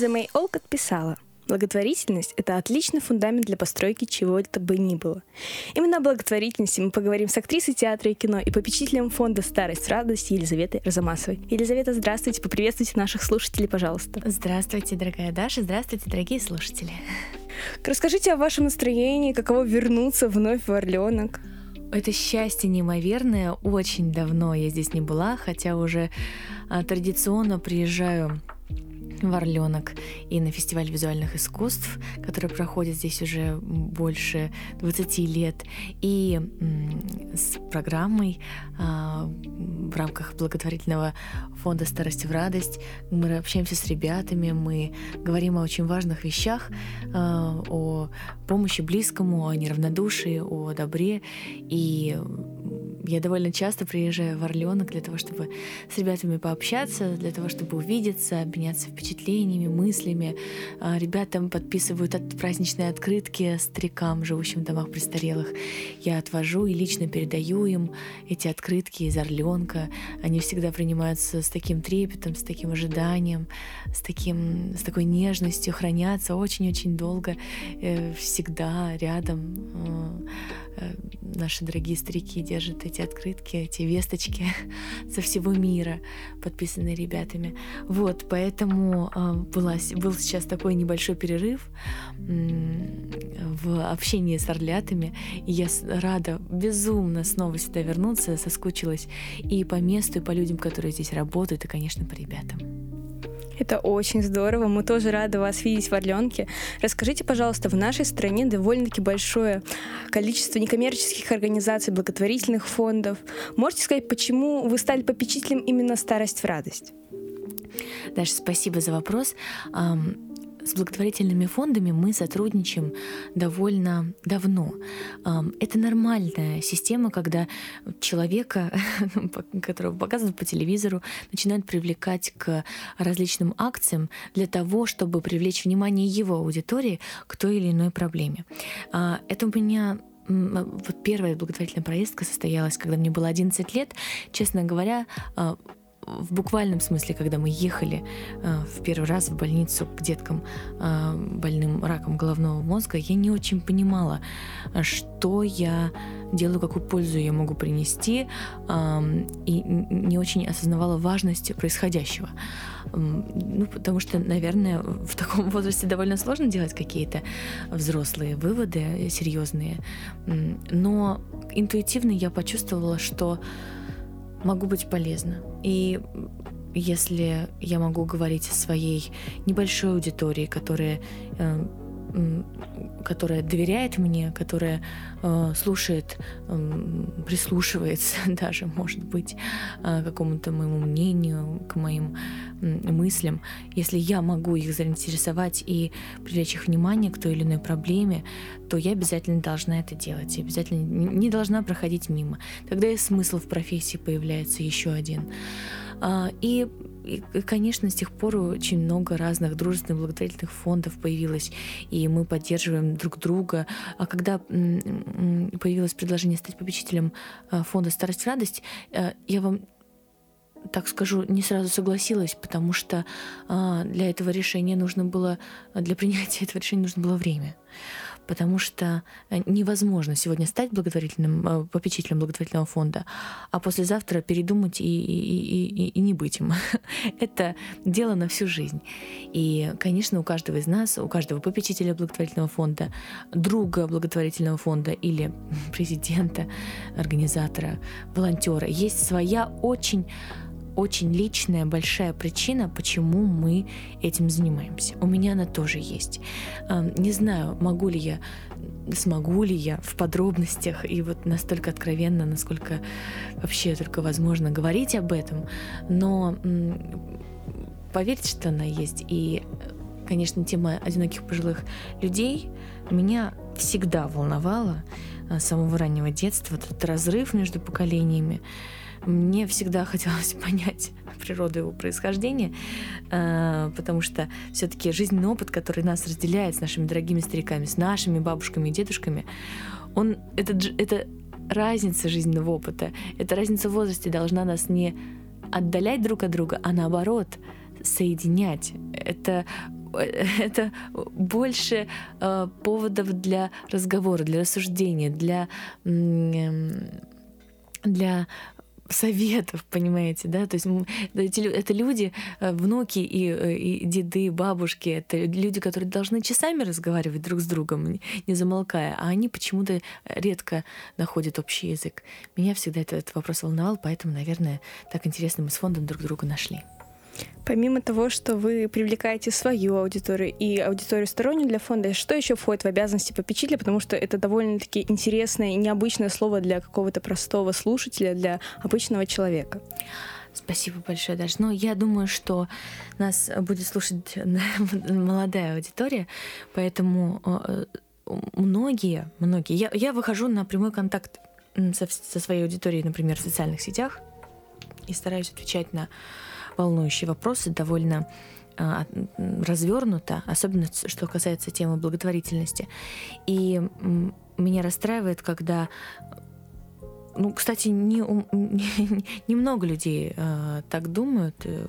Лиза Мэй Олкот писала – Благотворительность – это отличный фундамент для постройки чего-то бы ни было. Именно о благотворительности мы поговорим с актрисой театра и кино и попечителем фонда «Старость радость» Елизаветой Розамасовой. Елизавета, здравствуйте, поприветствуйте наших слушателей, пожалуйста. Здравствуйте, дорогая Даша, здравствуйте, дорогие слушатели. Расскажите о вашем настроении, каково вернуться вновь в Орленок. Это счастье неимоверное. Очень давно я здесь не была, хотя уже а, традиционно приезжаю в и на фестиваль визуальных искусств, который проходит здесь уже больше 20 лет, и с программой а, в рамках благотворительного фонда «Старость в радость». Мы общаемся с ребятами, мы говорим о очень важных вещах, а, о помощи близкому, о неравнодушии, о добре. И я довольно часто приезжаю в Орленок для того, чтобы с ребятами пообщаться, для того, чтобы увидеться, обменяться впечатлениями, мыслями. А, ребята подписывают от праздничные открытки старикам, живущим в домах престарелых. Я отвожу и лично передаю им эти открытки из Орленка. Они всегда принимаются с таким трепетом, с таким ожиданием, с, таким, с такой нежностью, хранятся очень-очень долго, э, всегда рядом. Э, э, наши дорогие старики держат эти открытки, эти весточки со всего мира, подписанные ребятами. Вот, поэтому э, была, был сейчас такой небольшой перерыв в общении с орлятами, и я рада безумно снова сюда вернуться, соскучилась и по месту, и по людям, которые здесь работают, и, конечно, по ребятам. Это очень здорово. Мы тоже рады вас видеть в Орленке. Расскажите, пожалуйста, в нашей стране довольно-таки большое количество некоммерческих организаций, благотворительных фондов. Можете сказать, почему вы стали попечителем именно «Старость в радость»? Даша, спасибо за вопрос. С благотворительными фондами мы сотрудничаем довольно давно. Это нормальная система, когда человека, которого показывают по телевизору, начинают привлекать к различным акциям для того, чтобы привлечь внимание его аудитории к той или иной проблеме. А, это у меня вот первая благотворительная поездка состоялась, когда мне было 11 лет. Честно говоря, а, в буквальном смысле, когда мы ехали э, в первый раз в больницу к деткам э, больным раком головного мозга, я не очень понимала, что я делаю, какую пользу я могу принести, э, и не очень осознавала важность происходящего. Ну, потому что, наверное, в таком возрасте довольно сложно делать какие-то взрослые выводы серьезные. Но интуитивно я почувствовала, что могу быть полезна. И если я могу говорить о своей небольшой аудитории, которая э, которая доверяет мне, которая э, слушает, прислушивается даже, может быть, э, какому-то моему мнению, к моим мыслям. Если я могу их заинтересовать и привлечь их внимание к той или иной проблеме, то я обязательно должна это делать. Обязательно не должна проходить мимо. Тогда и смысл в профессии появляется еще один. Э, и и, конечно, с тех пор очень много разных дружественных благотворительных фондов появилось, и мы поддерживаем друг друга. А когда появилось предложение стать попечителем э, фонда «Старость радость», э, я вам так скажу, не сразу согласилась, потому что а, для этого решения нужно было, для принятия этого решения нужно было время потому что э, невозможно сегодня стать благотворительным э, попечителем благотворительного фонда, а послезавтра передумать и, и, и, и не быть им. Это дело на всю жизнь. И, конечно, у каждого из нас, у каждого попечителя благотворительного фонда, друга благотворительного фонда или президента, организатора, волонтера есть своя очень очень личная большая причина, почему мы этим занимаемся. У меня она тоже есть. Не знаю, могу ли я, смогу ли я в подробностях и вот настолько откровенно, насколько вообще только возможно говорить об этом, но поверьте, что она есть. И, конечно, тема одиноких пожилых людей меня всегда волновала а, с самого раннего детства, этот разрыв между поколениями. Мне всегда хотелось понять природу его происхождения, э, потому что все-таки жизненный опыт, который нас разделяет с нашими дорогими стариками, с нашими бабушками и дедушками, он это, это разница жизненного опыта, эта разница в возрасте должна нас не отдалять друг от друга, а наоборот соединять. Это это больше э, поводов для разговора, для рассуждения, для, для советов, понимаете, да, то есть это люди, э, внуки и, э, и деды, бабушки, это люди, которые должны часами разговаривать друг с другом, не замолкая, а они почему-то редко находят общий язык. Меня всегда этот, этот вопрос волновал, поэтому, наверное, так интересно мы с фондом друг друга нашли. Помимо того, что вы привлекаете свою аудиторию и аудиторию стороннюю для фонда, что еще входит в обязанности попечителя, потому что это довольно-таки интересное и необычное слово для какого-то простого слушателя, для обычного человека. Спасибо большое, Даша. Ну, я думаю, что нас будет слушать молодая аудитория, поэтому э, многие, многие... Я, я выхожу на прямой контакт со, со своей аудиторией, например, в социальных сетях и стараюсь отвечать на волнующие вопросы довольно а, развернуто, особенно что касается темы благотворительности. И меня расстраивает, когда ну, кстати, не, не, не людей э, так думают э,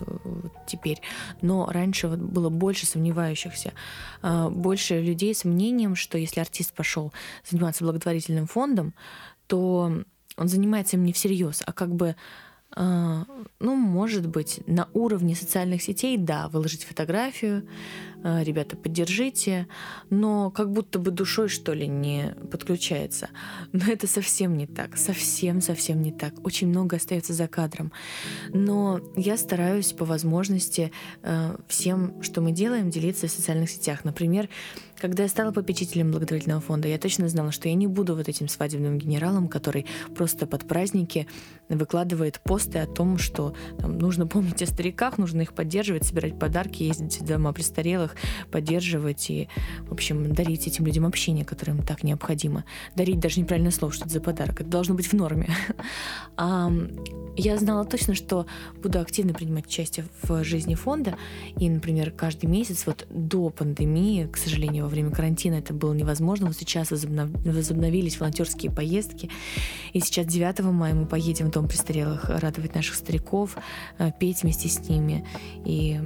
теперь, но раньше вот было больше сомневающихся, э, больше людей с мнением, что если артист пошел заниматься благотворительным фондом, то он занимается им не всерьез, а как бы ну, может быть, на уровне социальных сетей, да, выложить фотографию, а, ребята, поддержите, но как будто бы душой, что ли, не подключается. Но это совсем не так, совсем-совсем не так. Очень много остается за кадром. Но я стараюсь по возможности а, всем, что мы делаем, делиться в социальных сетях. Например, когда я стала попечителем благотворительного фонда, я точно знала, что я не буду вот этим свадебным генералом, который просто под праздники выкладывает посты о том, что там, нужно помнить о стариках, нужно их поддерживать, собирать подарки, ездить в дома престарелых, поддерживать и, в общем, дарить этим людям общение, которое им так необходимо. Дарить даже неправильное слово, что это за подарок. Это должно быть в норме. Я знала точно, что буду активно принимать участие в жизни фонда. И, например, каждый месяц, вот до пандемии, к сожалению, время карантина это было невозможно. Вот сейчас возобновились волонтерские поездки. И сейчас 9 мая мы поедем в Дом престарелых радовать наших стариков, э, петь вместе с ними и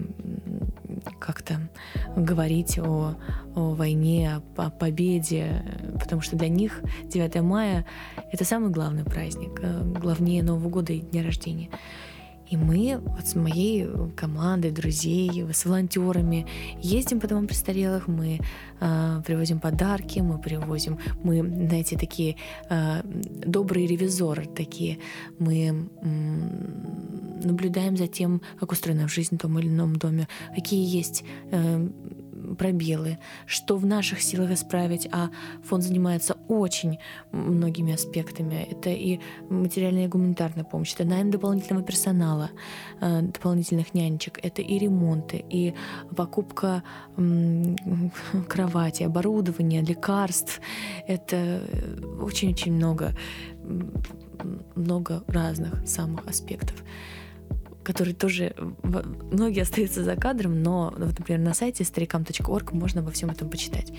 как-то говорить о, о войне, о, о победе, потому что для них 9 мая — это самый главный праздник, э, главнее Нового года и дня рождения. И мы вот с моей командой друзей, с волонтерами ездим по домам престарелых, мы э, привозим подарки, мы привозим, мы, знаете, такие э, добрые ревизоры такие, мы э, наблюдаем за тем, как устроена жизнь в том или ином доме, какие есть э, пробелы, что в наших силах исправить, а фонд занимается очень многими аспектами. Это и материальная и гуманитарная помощь, это найм дополнительного персонала, э, дополнительных нянечек, это и ремонты, и покупка кровати, оборудования, лекарств. Это очень-очень много, много разных самых аспектов который тоже многие остаются за кадром, но, вот, например, на сайте старикам.орг можно обо всем этом почитать.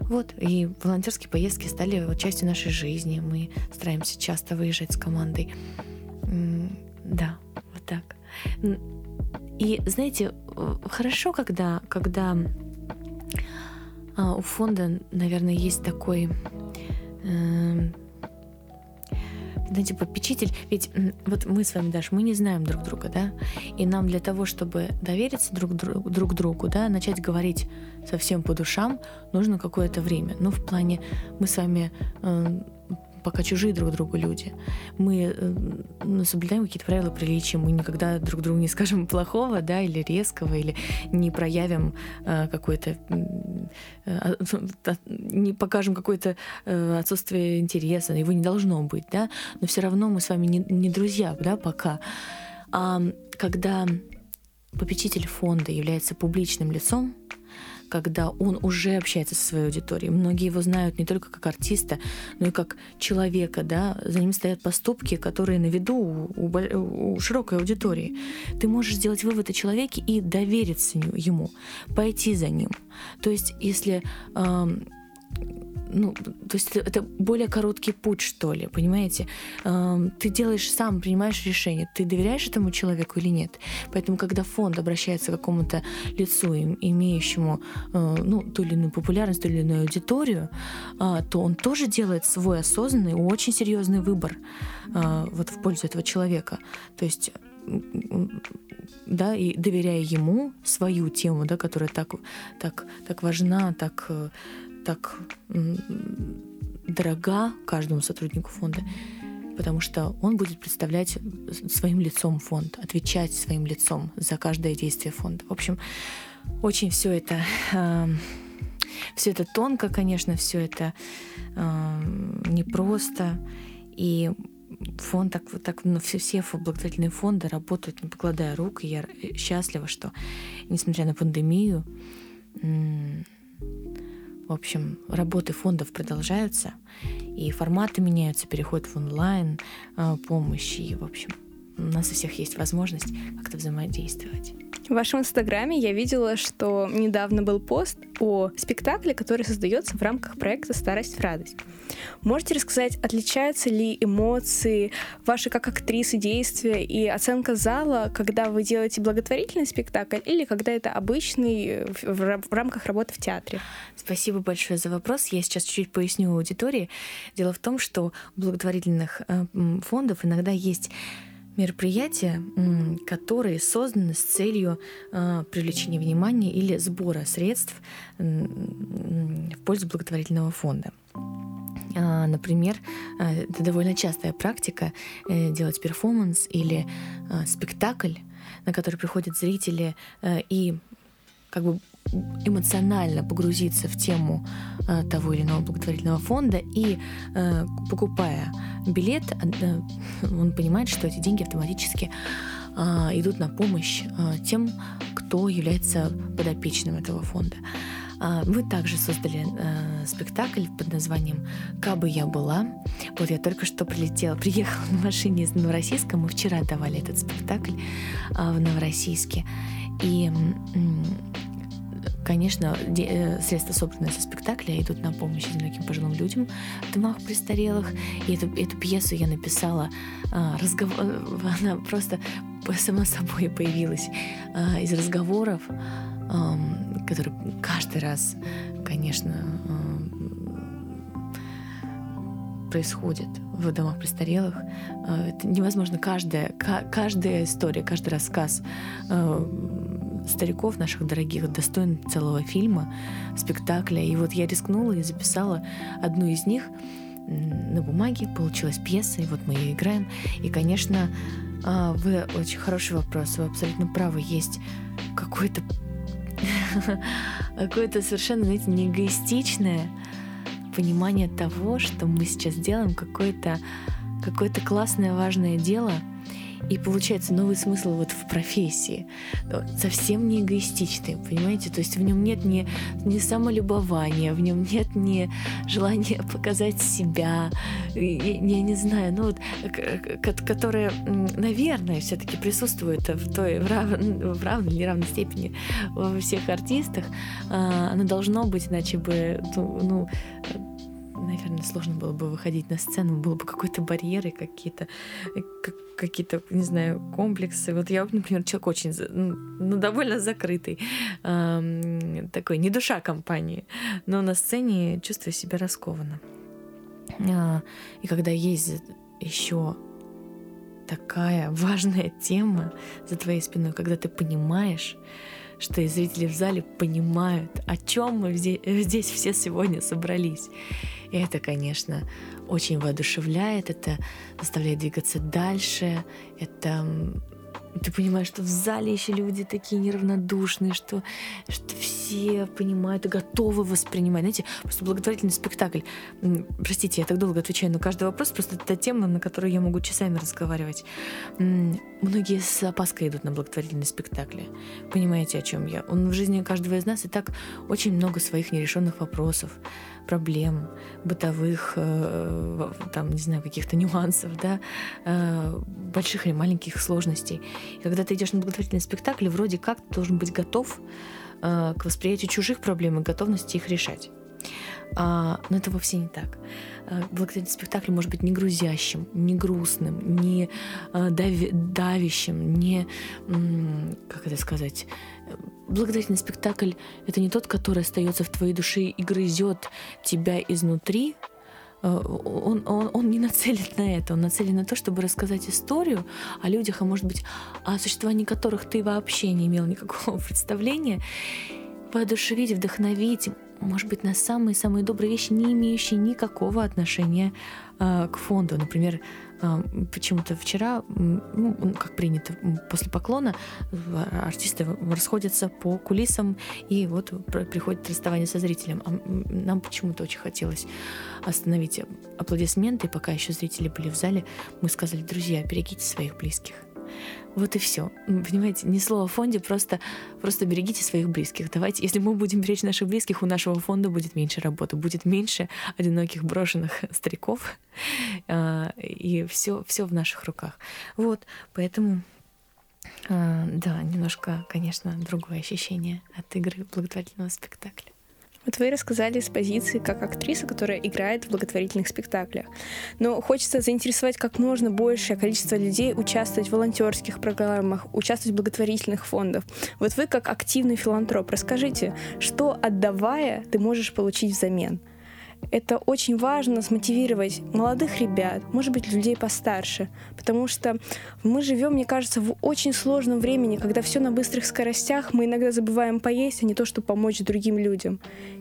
Вот, и волонтерские поездки стали вот частью нашей жизни. Мы стараемся часто выезжать с командой. Да, вот так. И знаете, хорошо, когда, когда а, у фонда, наверное, есть такой э, знаете, попечитель, ведь вот мы с вами, Даш, мы не знаем друг друга, да, и нам для того, чтобы довериться друг, друг, друг другу, да, начать говорить совсем по душам, нужно какое-то время. Ну, в плане, мы с вами э, пока чужие друг другу люди. Мы ну, соблюдаем какие-то правила приличия, мы никогда друг другу не скажем плохого, да, или резкого, или не проявим э, какой-то, э, не покажем какое-то э, отсутствие интереса, его не должно быть, да, но все равно мы с вами не, не друзья, да, пока. А когда попечитель фонда является публичным лицом, когда он уже общается со своей аудиторией. Многие его знают не только как артиста, но и как человека, да, за ним стоят поступки, которые на виду у, у, у широкой аудитории. Ты можешь сделать вывод о человеке и довериться ему, пойти за ним. То есть, если э, ну, то есть это, более короткий путь, что ли, понимаете? Э, ты делаешь сам, принимаешь решение, ты доверяешь этому человеку или нет. Поэтому, когда фонд обращается к какому-то лицу, имеющему э, ну, ту или иную популярность, ту или иную аудиторию, э, то он тоже делает свой осознанный, очень серьезный выбор э, вот в пользу этого человека. То есть да, и доверяя ему свою тему, да, которая так, так, так важна, так, так дорога каждому сотруднику фонда, потому что он будет представлять своим лицом фонд, отвечать своим лицом за каждое действие фонда. В общем, очень все это э, все это тонко, конечно, все это э, непросто. И фонд так, так ну, все, все благотворительные фонды работают, не покладая рук. И я счастлива, что, несмотря на пандемию, в общем, работы фондов продолжаются, и форматы меняются, переход в онлайн а, помощь, и, в общем, у нас у всех есть возможность как-то взаимодействовать. В вашем инстаграме я видела, что недавно был пост о спектакле, который создается в рамках проекта «Старость в радость». Можете рассказать, отличаются ли эмоции, ваши как актрисы действия и оценка зала, когда вы делаете благотворительный спектакль или когда это обычный э, в рамках работы в театре? Спасибо большое за вопрос. Я сейчас чуть-чуть поясню аудитории. Дело в том, что у благотворительных э, фондов иногда есть мероприятия, которые созданы с целью а, привлечения внимания или сбора средств в пользу благотворительного фонда. А, например, а, это довольно частая практика э, делать перформанс или спектакль, на который приходят зрители э, и как бы эмоционально погрузиться в тему э, того или иного благотворительного фонда и э, покупая билет, э, он понимает, что эти деньги автоматически э, идут на помощь э, тем, кто является подопечным этого фонда. Мы также создали э, спектакль под названием «Кабы я была». Вот я только что прилетела, приехала на машине из Новороссийска. Мы вчера давали этот спектакль э, в Новороссийске. И Конечно, э, средства, собранные со спектакля, идут на помощь одиноким пожилым людям в домах престарелых. И эту, эту пьесу я написала, а, разговор, она просто сама собой появилась а, из разговоров, которые каждый раз, конечно, происходит в домах престарелых. А, это невозможно. Каждая, каждая история, каждый рассказ стариков наших дорогих достоин целого фильма, спектакля. И вот я рискнула и записала одну из них. На бумаге, получилась пьеса, и вот мы ее играем. И, конечно, а, вы очень хороший вопрос, вы абсолютно правы, есть какое-то какое-то совершенно, знаете, не эгоистичное понимание того, что мы сейчас делаем. Какое-то какое-то классное важное дело — и получается новый смысл вот в профессии. Совсем не эгоистичный, понимаете? То есть в нем нет ни, ни самолюбования, в нем нет ни желания показать себя, я, я не знаю, ну вот, которое, наверное, все-таки присутствует в той в, рав, в равной или неравной степени во всех артистах. А, оно должно быть, иначе бы, ну, ну наверное, сложно было бы выходить на сцену, было бы какой-то барьеры какие-то, какие-то, не знаю, комплексы. Вот я, например, человек очень, ну, довольно закрытый, эм, такой, не душа компании, но на сцене чувствую себя раскованно. Э, и когда есть еще такая важная тема за твоей спиной, когда ты понимаешь, что и зрители в зале понимают, о чем мы здесь, здесь все сегодня собрались. И это, конечно, очень воодушевляет, это заставляет двигаться дальше, это ты понимаешь, что в зале еще люди такие неравнодушные, что, что все понимают и готовы воспринимать. Знаете, просто благотворительный спектакль. Простите, я так долго отвечаю на каждый вопрос, просто это тема, на которую я могу часами разговаривать. Многие с опаской идут на благотворительные спектакли. Понимаете, о чем я? Он в жизни каждого из нас и так очень много своих нерешенных вопросов проблем, бытовых, э, там, не знаю, каких-то нюансов, да, э, больших или маленьких сложностей. И когда ты идешь на благотворительный спектакль, вроде как ты должен быть готов э, к восприятию чужих проблем и готовности их решать. А, но это вовсе не так. Благотворительный спектакль может быть не грузящим, не грустным, не дави, давящим, не, как это сказать, благотворительный спектакль — это не тот, который остается в твоей душе и грызет тебя изнутри, а, он, он, он не нацелен на это, он нацелен на то, чтобы рассказать историю о людях, а может быть, о существовании которых ты вообще не имел никакого представления, воодушевить, вдохновить, может быть, на самые-самые добрые вещи, не имеющие никакого отношения э, к фонду. Например, э, почему-то вчера, ну, как принято, после поклона артисты расходятся по кулисам, и вот приходит расставание со зрителем. А нам почему-то очень хотелось остановить аплодисменты, пока еще зрители были в зале. Мы сказали, друзья, берегите своих близких. Вот и все. Понимаете, ни слова о фонде, просто, просто берегите своих близких. Давайте, если мы будем беречь наших близких, у нашего фонда будет меньше работы, будет меньше одиноких брошенных стариков, а, и все, все в наших руках. Вот, поэтому а, да, немножко, конечно, другое ощущение от игры благотворительного спектакля. Вот вы рассказали с позиции как актриса, которая играет в благотворительных спектаклях. Но хочется заинтересовать как можно большее количество людей участвовать в волонтерских программах, участвовать в благотворительных фондах. Вот вы как активный филантроп, расскажите, что отдавая ты можешь получить взамен? Это очень важно смотивировать молодых ребят, может быть, людей постарше, потому что мы живем, мне кажется, в очень сложном времени, когда все на быстрых скоростях, мы иногда забываем поесть, а не то, чтобы помочь другим людям.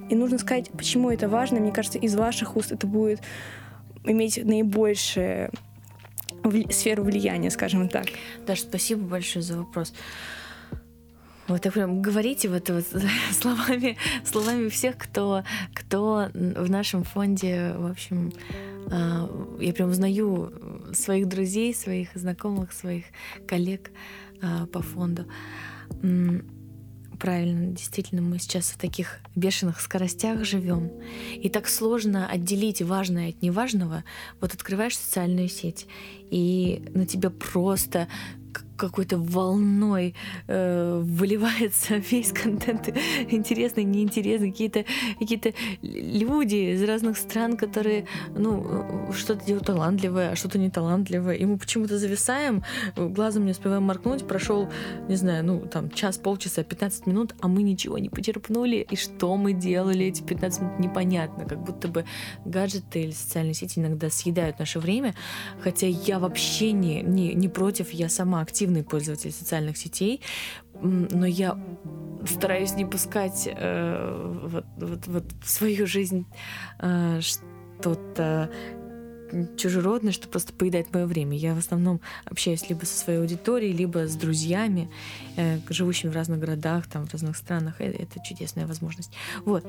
И нужно сказать, почему это важно. Мне кажется, из ваших уст это будет иметь наибольшее сферу влияния, скажем так. Даша, спасибо большое за вопрос. Вот так прям говорите вот, вот словами, словами всех, кто, кто в нашем фонде, в общем, а, я прям узнаю своих друзей, своих знакомых, своих коллег а, по фонду. Правильно, действительно, мы сейчас в таких бешеных скоростях живем. И так сложно отделить важное от неважного. Вот открываешь социальную сеть, и на тебя просто какой-то волной э, выливается весь контент. Интересный, неинтересный, какие-то какие люди из разных стран, которые, ну, что-то делают талантливое, а что-то не талантливое, и мы почему-то зависаем, глазом не успеваем моркнуть, прошел, не знаю, ну, там, час, полчаса, 15 минут, а мы ничего не почерпнули, и что мы делали эти 15 минут, непонятно, как будто бы гаджеты или социальные сети иногда съедают наше время, хотя я вообще не, не, не против, я сама активный пользователь социальных сетей, но я стараюсь не пускать э, вот, вот, вот в свою жизнь э, что-то чужеродное, что просто поедает мое время. Я в основном общаюсь либо со своей аудиторией, либо с друзьями, э, живущими в разных городах, там, в разных странах. Это, это чудесная возможность. Вот.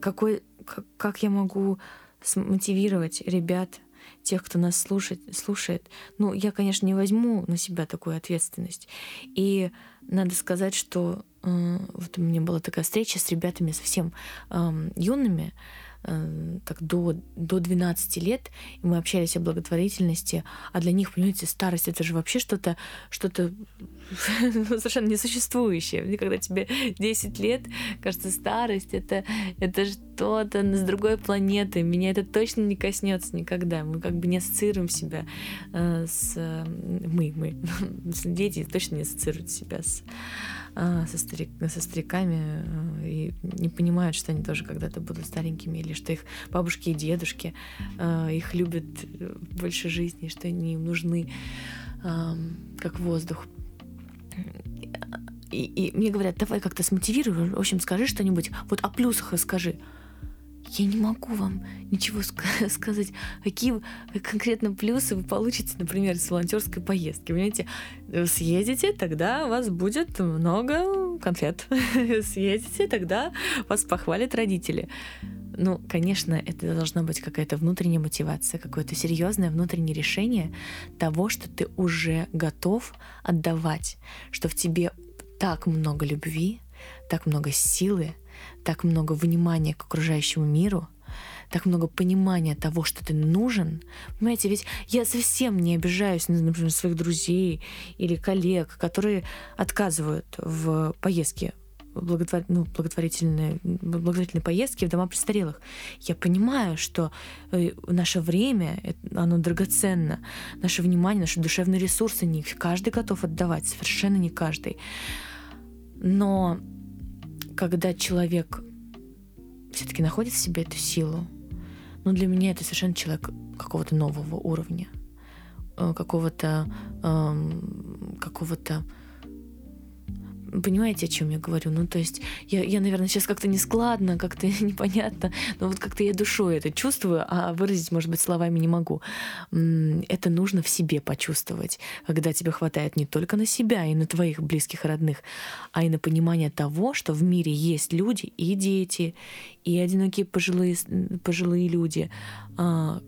Какой, как, как я могу смотивировать ребят тех, кто нас слушает, слушает. Ну, я, конечно, не возьму на себя такую ответственность. И надо сказать, что э, вот у меня была такая встреча с ребятами совсем э, юными, Э, так до, до 12 лет, и мы общались о благотворительности, а для них, понимаете, старость это же вообще что-то что-то совершенно несуществующее. Когда тебе 10 лет, кажется, старость это, это что-то с другой планеты. Меня это точно не коснется никогда. Мы как бы не ассоциируем себя э, с... Мы, мы, дети точно не ассоциируют себя с а, со, старик, со стариками э, и не понимают, что они тоже когда-то будут старенькими, или что их бабушки и дедушки а, их любят э, больше жизни, что они им нужны как воздух. И, и мне говорят, давай как-то смотивируй, в общем, скажи что-нибудь, вот о плюсах расскажи я не могу вам ничего sk- сказать, какие конкретно плюсы вы получите, например, с волонтерской поездки. Понимаете, съедете, тогда у вас будет много конфет. съедете, тогда вас похвалят родители. Ну, конечно, это должна быть какая-то внутренняя мотивация, какое-то серьезное внутреннее решение того, что ты уже готов отдавать, что в тебе так много любви, так много силы, так много внимания к окружающему миру, так много понимания того, что ты нужен. Понимаете, ведь я совсем не обижаюсь, например, на своих друзей или коллег, которые отказывают в поездке благотвор... ну, благотворительные, благотворительные поездки в дома престарелых. Я понимаю, что э, наше время, оно драгоценно, наше внимание, наши душевные ресурсы не каждый готов отдавать, совершенно не каждый. Но когда человек все-таки находит в себе эту силу, ну для меня это совершенно человек какого-то нового уровня, э, какого-то эм, какого-то Понимаете, о чем я говорю? Ну, то есть я, я наверное, сейчас как-то нескладно, как-то непонятно, но вот как-то я душой это чувствую, а выразить, может быть, словами не могу. Это нужно в себе почувствовать, когда тебе хватает не только на себя и на твоих близких родных, а и на понимание того, что в мире есть люди и дети, и одинокие пожилые, пожилые люди,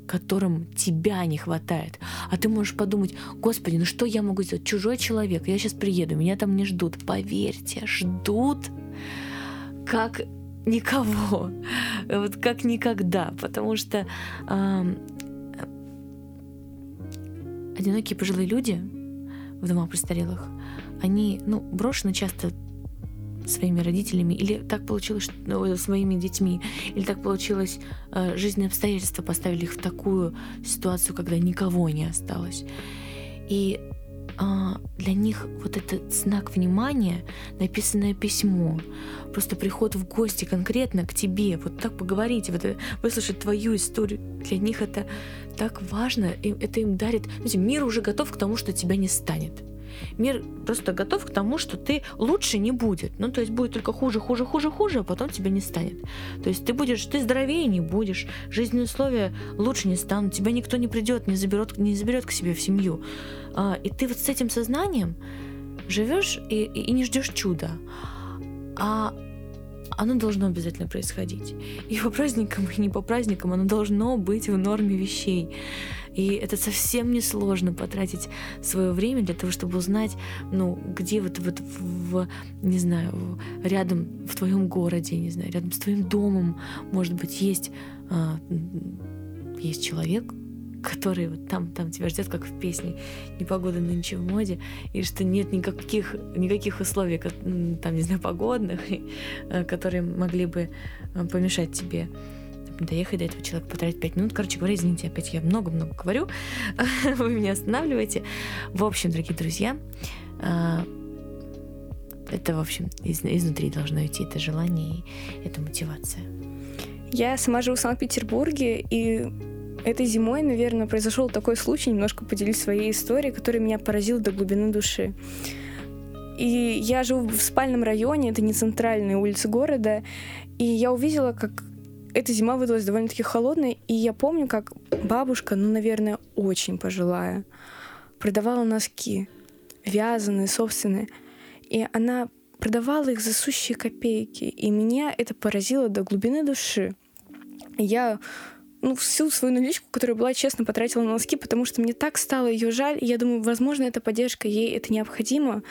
которым тебя не хватает. А ты можешь подумать, господи, ну что я могу сделать? Чужой человек, я сейчас приеду, меня там не ждут. Поверьте, ждут как никого, вот как никогда, потому что э, одинокие пожилые люди в домах престарелых, они, ну, брошены часто своими родителями, или так получилось ну, своими детьми, или так получилось, э, жизненные обстоятельства поставили их в такую ситуацию, когда никого не осталось. И э, для них вот этот знак внимания, написанное письмо, просто приход в гости конкретно к тебе, вот так поговорить, вот, э, выслушать твою историю, для них это так важно, и это им дарит, мир уже готов к тому, что тебя не станет мир просто готов к тому, что ты лучше не будет. Ну, то есть будет только хуже, хуже, хуже, хуже, а потом тебя не станет. То есть ты будешь, ты здоровее не будешь, жизненные условия лучше не станут, тебя никто не придет, не заберет, не заберет к себе в семью. А, и ты вот с этим сознанием живешь и, и, и не ждешь чуда. А оно должно обязательно происходить. И по праздникам, и не по праздникам оно должно быть в норме вещей. И это совсем не сложно потратить свое время для того, чтобы узнать, ну, где вот, вот в, не знаю, рядом в твоем городе, не знаю, рядом с твоим домом, может быть, есть, а, есть человек, который вот там, там тебя ждет, как в песне «Непогода нынче в моде», и что нет никаких, никаких условий, там, не знаю, погодных, э, которые могли бы э, помешать тебе доехать до этого человека, потратить 5 минут. Короче говоря, извините, опять я много-много говорю, вы меня останавливаете. В общем, дорогие друзья, а, это, в общем, из, изнутри должно идти это желание и эта мотивация. Я сама живу в Санкт-Петербурге, и этой зимой, наверное, произошел такой случай, немножко поделюсь своей историей, которая меня поразила до глубины души. И я живу в спальном районе, это не центральная улица города, и я увидела, как эта зима выдалась довольно-таки холодной, и я помню, как бабушка, ну, наверное, очень пожилая, продавала носки, вязаные, собственные, и она продавала их за сущие копейки, и меня это поразило до глубины души. Я ну, всю свою наличку, которая была честно потратила на носки, потому что мне так стало ее жаль, и я думаю, возможно, эта поддержка ей это необходимо.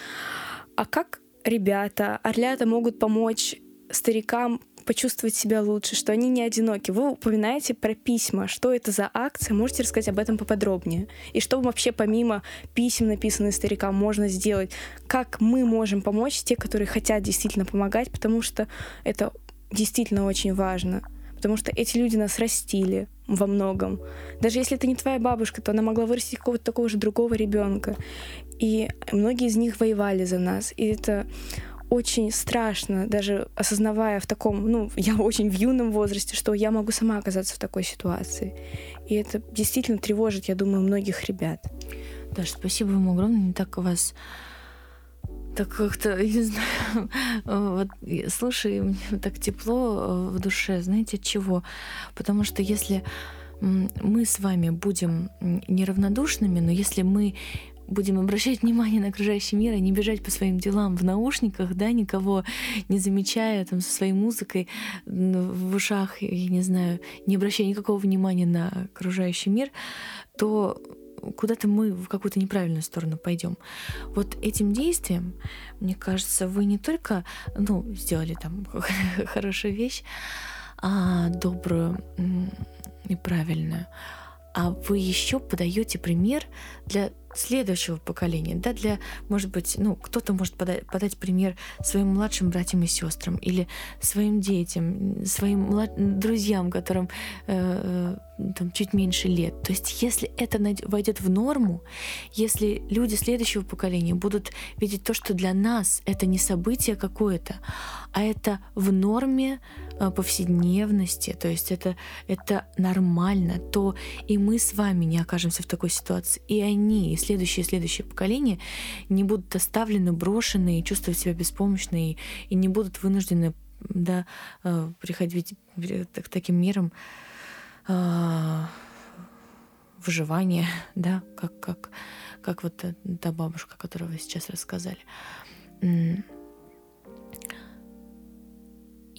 А как ребята, орлята могут помочь старикам почувствовать себя лучше, что они не одиноки. Вы упоминаете про письма. Что это за акция? Можете рассказать об этом поподробнее? И что вообще помимо писем, написанных старикам, можно сделать? Как мы можем помочь те, которые хотят действительно помогать, потому что это действительно очень важно. Потому что эти люди нас растили во многом. Даже если это не твоя бабушка, то она могла вырастить какого-то такого же другого ребенка. И многие из них воевали за нас. И это очень страшно, даже осознавая в таком, ну, я очень в юном возрасте, что я могу сама оказаться в такой ситуации. И это действительно тревожит, я думаю, многих ребят. Даша, спасибо вам огромное. Не так у вас так как-то, не знаю, вот, слушай, мне так тепло э, в душе, знаете, от чего? Потому что если мы с вами будем неравнодушными, но если мы будем обращать внимание на окружающий мир, а не бежать по своим делам в наушниках, да, никого не замечая там со своей музыкой в ушах, я не знаю, не обращая никакого внимания на окружающий мир, то куда-то мы в какую-то неправильную сторону пойдем. Вот этим действием, мне кажется, вы не только ну, сделали там хорошую вещь, а добрую и правильную, а вы еще подаете пример для следующего поколения, да, для, может быть, ну, кто-то может подать, подать пример своим младшим братьям и сестрам или своим детям, своим млад... друзьям, которым э, э, там чуть меньше лет. То есть, если это войдет в норму, если люди следующего поколения будут видеть то, что для нас это не событие какое-то, а это в норме э, повседневности, то есть это, это нормально, то и мы с вами не окажемся в такой ситуации, и они, и следующие следующие поколения не будут оставлены, брошены, и чувствовать себя беспомощно, и, и не будут вынуждены да, э, приходить к таким мерам э, выживания, да, как, как, как вот та бабушка, которую вы сейчас рассказали.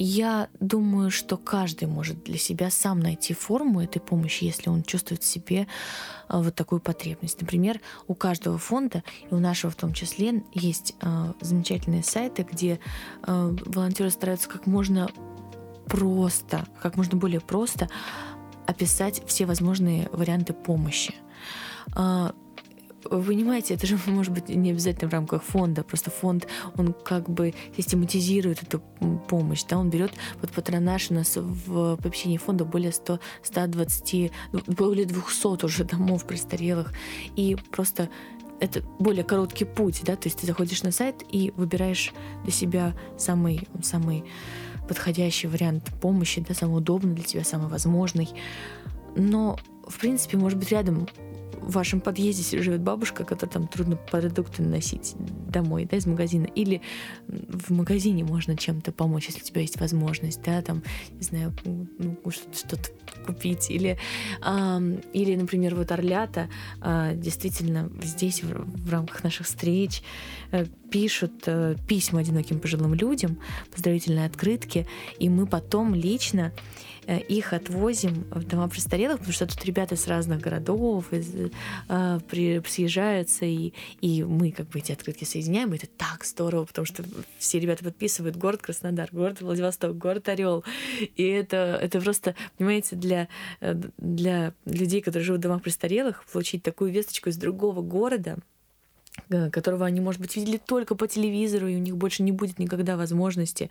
Я думаю, что каждый может для себя сам найти форму этой помощи, если он чувствует в себе а, вот такую потребность. Например, у каждого фонда, и у нашего в том числе, есть э, замечательные сайты, где э, волонтеры стараются как можно просто, как можно более просто описать все возможные варианты помощи понимаете, это же может быть не обязательно в рамках фонда, просто фонд, он как бы систематизирует эту помощь, да, он берет под патронаж у нас в попечении фонда более 100, 120, ну, более 200 уже домов престарелых, и просто это более короткий путь, да, то есть ты заходишь на сайт и выбираешь для себя самый, самый подходящий вариант помощи, да, самый удобный для тебя, самый возможный. Но, в принципе, может быть, рядом в вашем подъезде живет бабушка, которой там трудно продукты носить домой, да, из магазина, или в магазине можно чем-то помочь, если у тебя есть возможность, да, там, не знаю, ну, что-то купить, или, э, или, например, вот Орлята э, действительно здесь в, в рамках наших встреч э, пишут э, письма одиноким пожилым людям, поздравительные открытки, и мы потом лично их отвозим в дома престарелых, потому что тут ребята с разных городов из, э, при, съезжаются, и, и мы как бы эти открытки соединяем, и это так здорово, потому что все ребята подписывают город Краснодар, город Владивосток, город Орел, и это, это просто, понимаете, для, э, для людей, которые живут в домах престарелых, получить такую весточку из другого города, Э, которого они, может быть, видели только по телевизору, и у них больше не будет никогда возможности,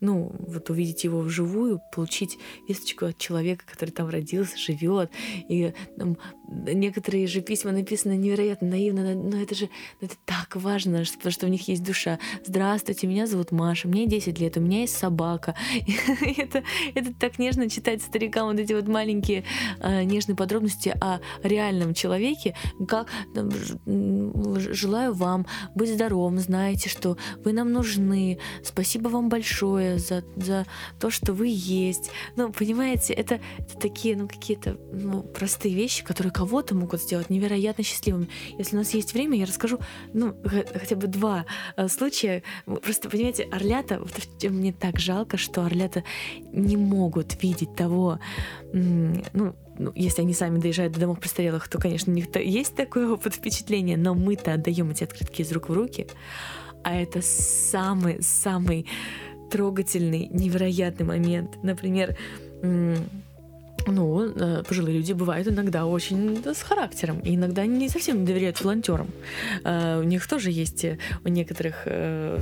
ну, вот увидеть его вживую, получить весточку от человека, который там родился, живет. И там, некоторые же письма написаны невероятно наивно, но это же это так важно, потому что у них есть душа. Здравствуйте, меня зовут Маша, мне 10 лет, у меня есть собака. Это, это так нежно читать старикам вот эти вот маленькие э, нежные подробности о реальном человеке, как желаю вам быть здоровым, знаете, что вы нам нужны. Спасибо вам большое за, за то, что вы есть. Ну, понимаете, это, это такие, ну, какие-то ну, простые вещи, которые кого-то могут сделать невероятно счастливыми. Если у нас есть время, я расскажу, ну, хотя бы два э, случая. Просто, понимаете, орлята, вот мне так жалко, что орлята не могут видеть того, ну, ну, если они сами доезжают до домов престарелых, то, конечно, у них есть такое опыт впечатления, но мы-то отдаем эти открытки из рук в руки, а это самый-самый трогательный, невероятный момент. Например, ну, э, пожилые люди бывают иногда очень с характером, и иногда не совсем доверяют волонтерам. Э, у них тоже есть э, у некоторых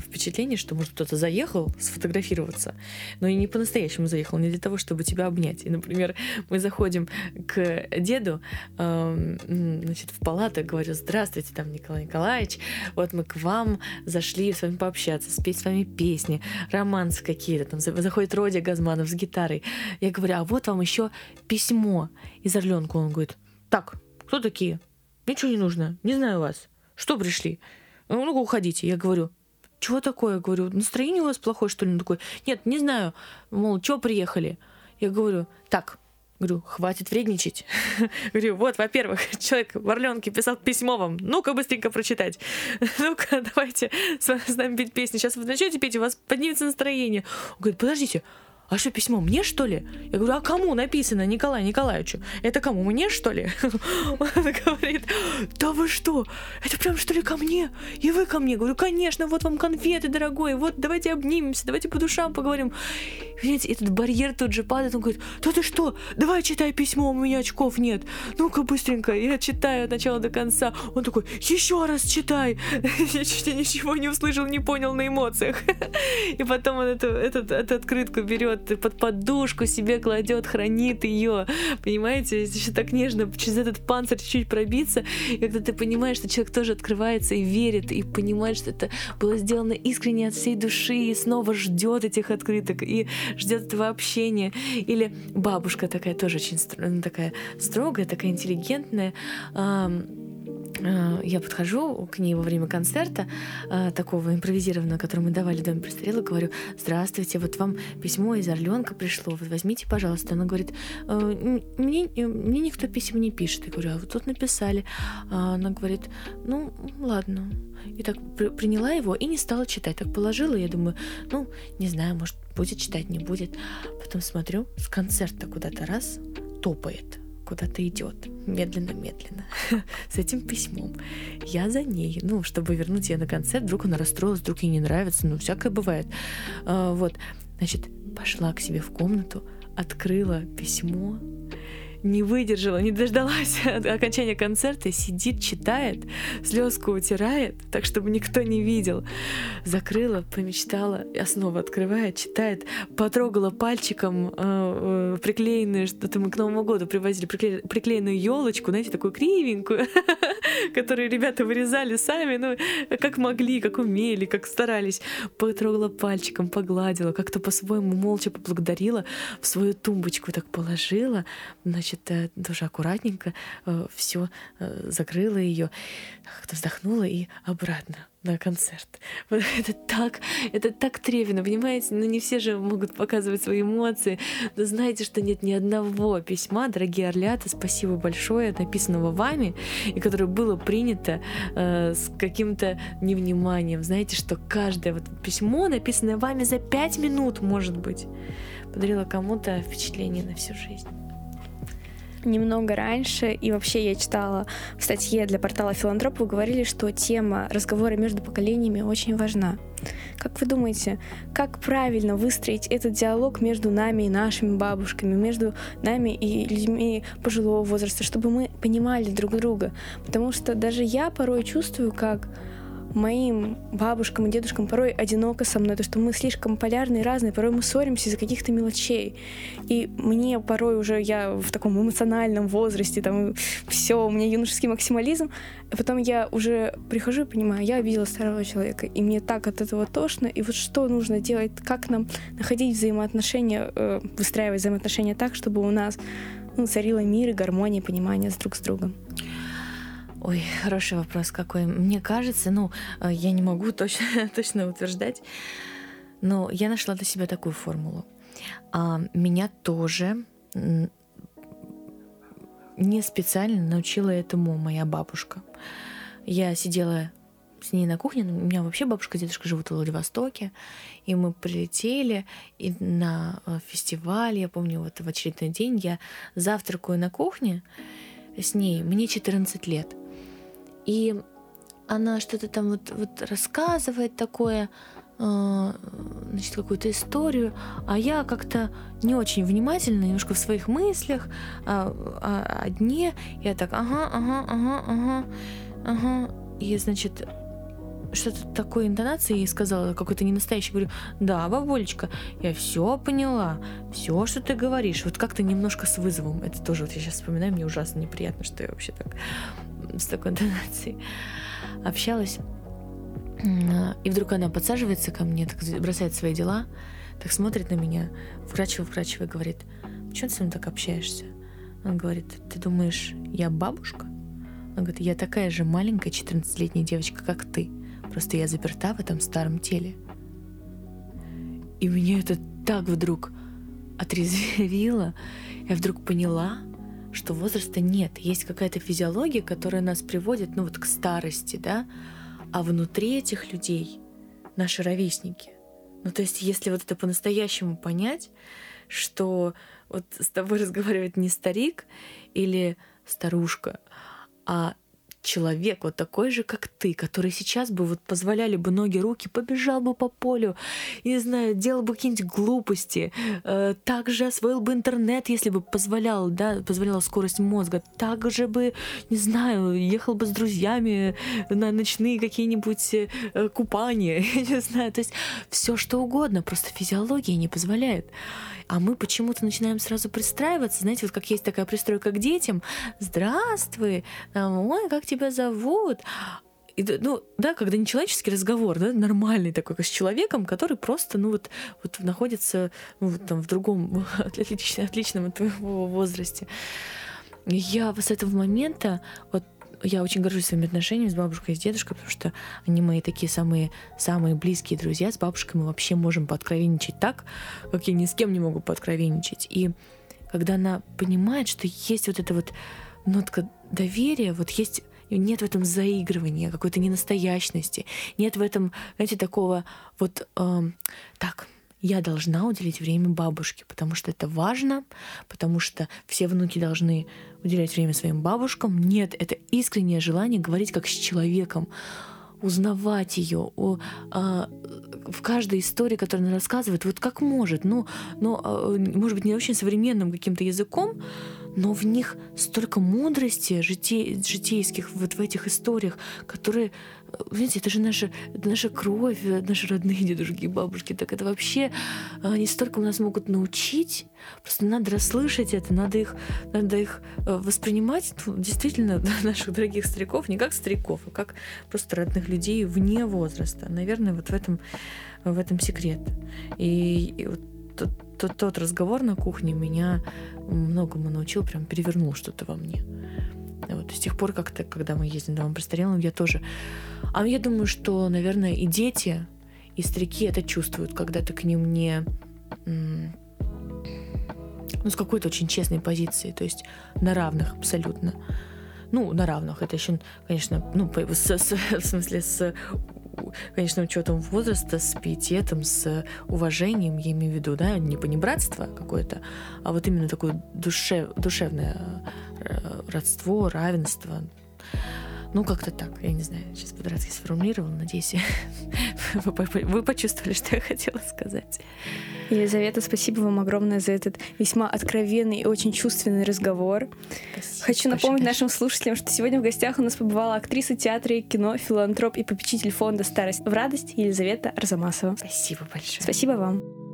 впечатление, что, может, кто-то заехал сфотографироваться, но и не по-настоящему заехал, не для того, чтобы тебя обнять. И, например, мы заходим к деду, значит, в палату, говорю, здравствуйте, там, Николай Николаевич, вот мы к вам зашли с вами пообщаться, спеть с вами песни, романсы какие-то, там, заходит Родя Газманов с гитарой. Я говорю, а вот вам еще письмо из Орленку. Он говорит, так, кто такие? Ничего не нужно, не знаю вас. Что пришли? Ну, ну уходите. Я говорю, чего такое? Я говорю, настроение у вас плохое, что ли? Он такой, нет, не знаю. Мол, чего приехали? Я говорю, так, Говорю, хватит вредничать. Говорю, вот, во-первых, человек в Орленке писал письмо вам. Ну-ка, быстренько прочитать. Ну-ка, давайте с, с нами петь песни. Сейчас вы начнете петь, у вас поднимется настроение. Он говорит, подождите, а что письмо, мне что ли? Я говорю, а кому написано, Николаю Николаевичу? Это кому, мне что ли? Она говорит, да вы что, это прям что ли ко мне? И вы ко мне? Говорю, конечно, вот вам конфеты, дорогой, вот давайте обнимемся, давайте по душам поговорим. Видите, этот барьер тут же падает, он говорит, да ты что, давай читай письмо, у меня очков нет. Ну-ка быстренько, я читаю от начала до конца. Он такой, еще раз читай. Я чуть ничего не услышал, не понял на эмоциях. И потом он эту, эту, эту открытку берет под подушку, себе кладет, хранит ее. Понимаете, еще так нежно через этот панцирь чуть-чуть пробиться. И когда ты понимаешь, что человек тоже открывается и верит, и понимает, что это было сделано искренне от всей души, и снова ждет этих открыток, и ждет этого общения. Или бабушка такая тоже очень ну, такая строгая, такая интеллигентная. Э, я подхожу к ней во время концерта, э, такого импровизированного, который мы давали в Доме престарелых, говорю, здравствуйте, вот вам письмо из Орленка пришло, вот возьмите, пожалуйста. Она говорит, «Э, мне, мне никто писем не пишет. Я говорю, а вот тут написали. А она говорит, ну, ладно. И так приняла его и не стала читать. Так положила, я думаю, ну, не знаю, может, будет читать, не будет. Потом смотрю, с концерта куда-то раз топает куда-то идет, медленно-медленно, с этим письмом. Я за ней, ну, чтобы вернуть ее на концерт, вдруг она расстроилась, вдруг ей не нравится, ну, всякое бывает. А, вот, значит, пошла к себе в комнату, открыла письмо, не выдержала, не дождалась окончания концерта, сидит, читает, слезку утирает, так, чтобы никто не видел. Закрыла, помечтала, я снова открывает, читает, потрогала пальчиком э, э, приклеенную, что-то мы к Новому году привозили, прикле, приклеенную елочку, знаете, такую кривенькую, которую ребята вырезали сами, ну, как могли, как умели, как старались. Потрогала пальчиком, погладила, как-то по-своему молча поблагодарила, в свою тумбочку так положила, значит, значит, тоже аккуратненько э, все э, закрыла ее, как-то вздохнула и обратно на концерт. Это так, это так тревно, понимаете? Ну не все же могут показывать свои эмоции. Но знаете, что нет ни одного письма, дорогие орлята, спасибо большое, написанного вами, и которое было принято э, с каким-то невниманием. Знаете, что каждое вот письмо, написанное вами за пять минут, может быть, подарило кому-то впечатление на всю жизнь немного раньше, и вообще я читала в статье для портала Филантроп, вы говорили, что тема разговора между поколениями очень важна. Как вы думаете, как правильно выстроить этот диалог между нами и нашими бабушками, между нами и людьми пожилого возраста, чтобы мы понимали друг друга? Потому что даже я порой чувствую, как моим бабушкам и дедушкам порой одиноко со мной, то, что мы слишком полярные, разные, порой мы ссоримся из-за каких-то мелочей. И мне порой уже, я в таком эмоциональном возрасте, там, все, у меня юношеский максимализм, а потом я уже прихожу и понимаю, я обидела старого человека, и мне так от этого тошно, и вот что нужно делать, как нам находить взаимоотношения, э, выстраивать взаимоотношения так, чтобы у нас ну, царила мир и гармония, понимание друг с другом. Ой, хороший вопрос какой. Мне кажется, ну, э, я не могу точно, точно утверждать, но я нашла для себя такую формулу. А, меня тоже не специально научила этому моя бабушка. Я сидела с ней на кухне. У меня вообще бабушка и дедушка живут в Владивостоке. И мы прилетели и на э, фестиваль. Я помню, вот в очередной день я завтракаю на кухне с ней. Мне 14 лет. И она что-то там вот, вот рассказывает такое, э, значит, какую-то историю, а я как-то не очень внимательно, немножко в своих мыслях, а, а, о дне, я так, ага, ага, ага, ага, ага, и, значит, что-то такой интонацией сказала, какой-то ненастоящий. Говорю, да, бабулечка, я все поняла, все, что ты говоришь. Вот как-то немножко с вызовом. Это тоже вот я сейчас вспоминаю, мне ужасно неприятно, что я вообще так с такой интонацией общалась. И вдруг она подсаживается ко мне, так бросает свои дела, так смотрит на меня, вкрадчиво-вкрадчиво говорит, почему ты со мной так общаешься? Он говорит, ты думаешь, я бабушка? Он говорит, я такая же маленькая 14-летняя девочка, как ты. Просто я заперта в этом старом теле. И меня это так вдруг отрезвило. Я вдруг поняла, что возраста нет. Есть какая-то физиология, которая нас приводит, ну вот к старости, да, а внутри этих людей наши ровесники. Ну то есть если вот это по-настоящему понять, что вот с тобой разговаривает не старик или старушка, а человек вот такой же, как ты, который сейчас бы вот позволяли бы ноги, руки, побежал бы по полю, не знаю, делал бы какие-нибудь глупости, э, также освоил бы интернет, если бы позволял, да, позволяла скорость мозга, также бы, не знаю, ехал бы с друзьями на ночные какие-нибудь э, купания, я не знаю, то есть все что угодно, просто физиология не позволяет. А мы почему-то начинаем сразу пристраиваться, знаете, вот как есть такая пристройка к детям. Здравствуй, ой, как тебя зовут? И, ну, да, когда не человеческий разговор, да, нормальный такой, как с человеком, который просто, ну, вот, вот находится ну, вот, там, в другом, отличном, отличном от твоего возрасте. Я с этого момента вот я очень горжусь своими отношениями с бабушкой и с дедушкой, потому что они мои такие самые, самые близкие друзья. С бабушкой мы вообще можем пооткровенничать так, как я ни с кем не могу пооткровенничать. И когда она понимает, что есть вот эта вот нотка доверия, вот есть нет в этом заигрывания, какой-то ненастоящности, нет в этом, знаете, такого вот э, так, я должна уделить время бабушке, потому что это важно, потому что все внуки должны уделять время своим бабушкам. Нет, это искреннее желание говорить как с человеком, узнавать ее, о, а, в каждой истории, которую она рассказывает, вот как может, ну, ну, а, может быть, не очень современным каким-то языком, но в них столько мудрости житей, житейских вот в этих историях, которые, знаете, это же наша, это наша кровь, наши родные дедушки и бабушки, так это вообще, они столько у нас могут научить, просто надо расслышать это, надо их, надо их э, воспринимать, ну, действительно, наших дорогих стариков, не как стариков, а как просто родных людей вне возраста. Наверное, вот в этом, в этом секрет. И, и вот тот, тот, тот разговор на кухне меня многому научил, прям перевернул что-то во мне. Вот, с тех пор как-то, когда мы ездим домой престарелым, я тоже... А я думаю, что, наверное, и дети, и старики это чувствуют, когда ты к ним не... Ну, с какой-то очень честной позиции, то есть на равных абсолютно. Ну, на равных. Это еще, конечно, ну, в смысле, с конечно, учетом возраста, с пиететом, с уважением, я имею в виду, да, не понебратство какое-то, а вот именно такое душев, душевное родство, равенство. Ну, как-то так, я не знаю, сейчас по-дурацки сформулировала, надеюсь, вы почувствовали, что я хотела сказать. Елизавета, спасибо вам огромное за этот весьма откровенный и очень чувственный разговор. Спасибо, Хочу напомнить нашим слушателям, что сегодня в гостях у нас побывала актриса театра и кино, филантроп и попечитель фонда «Старость в радость» Елизавета Арзамасова. Спасибо большое. Спасибо вам.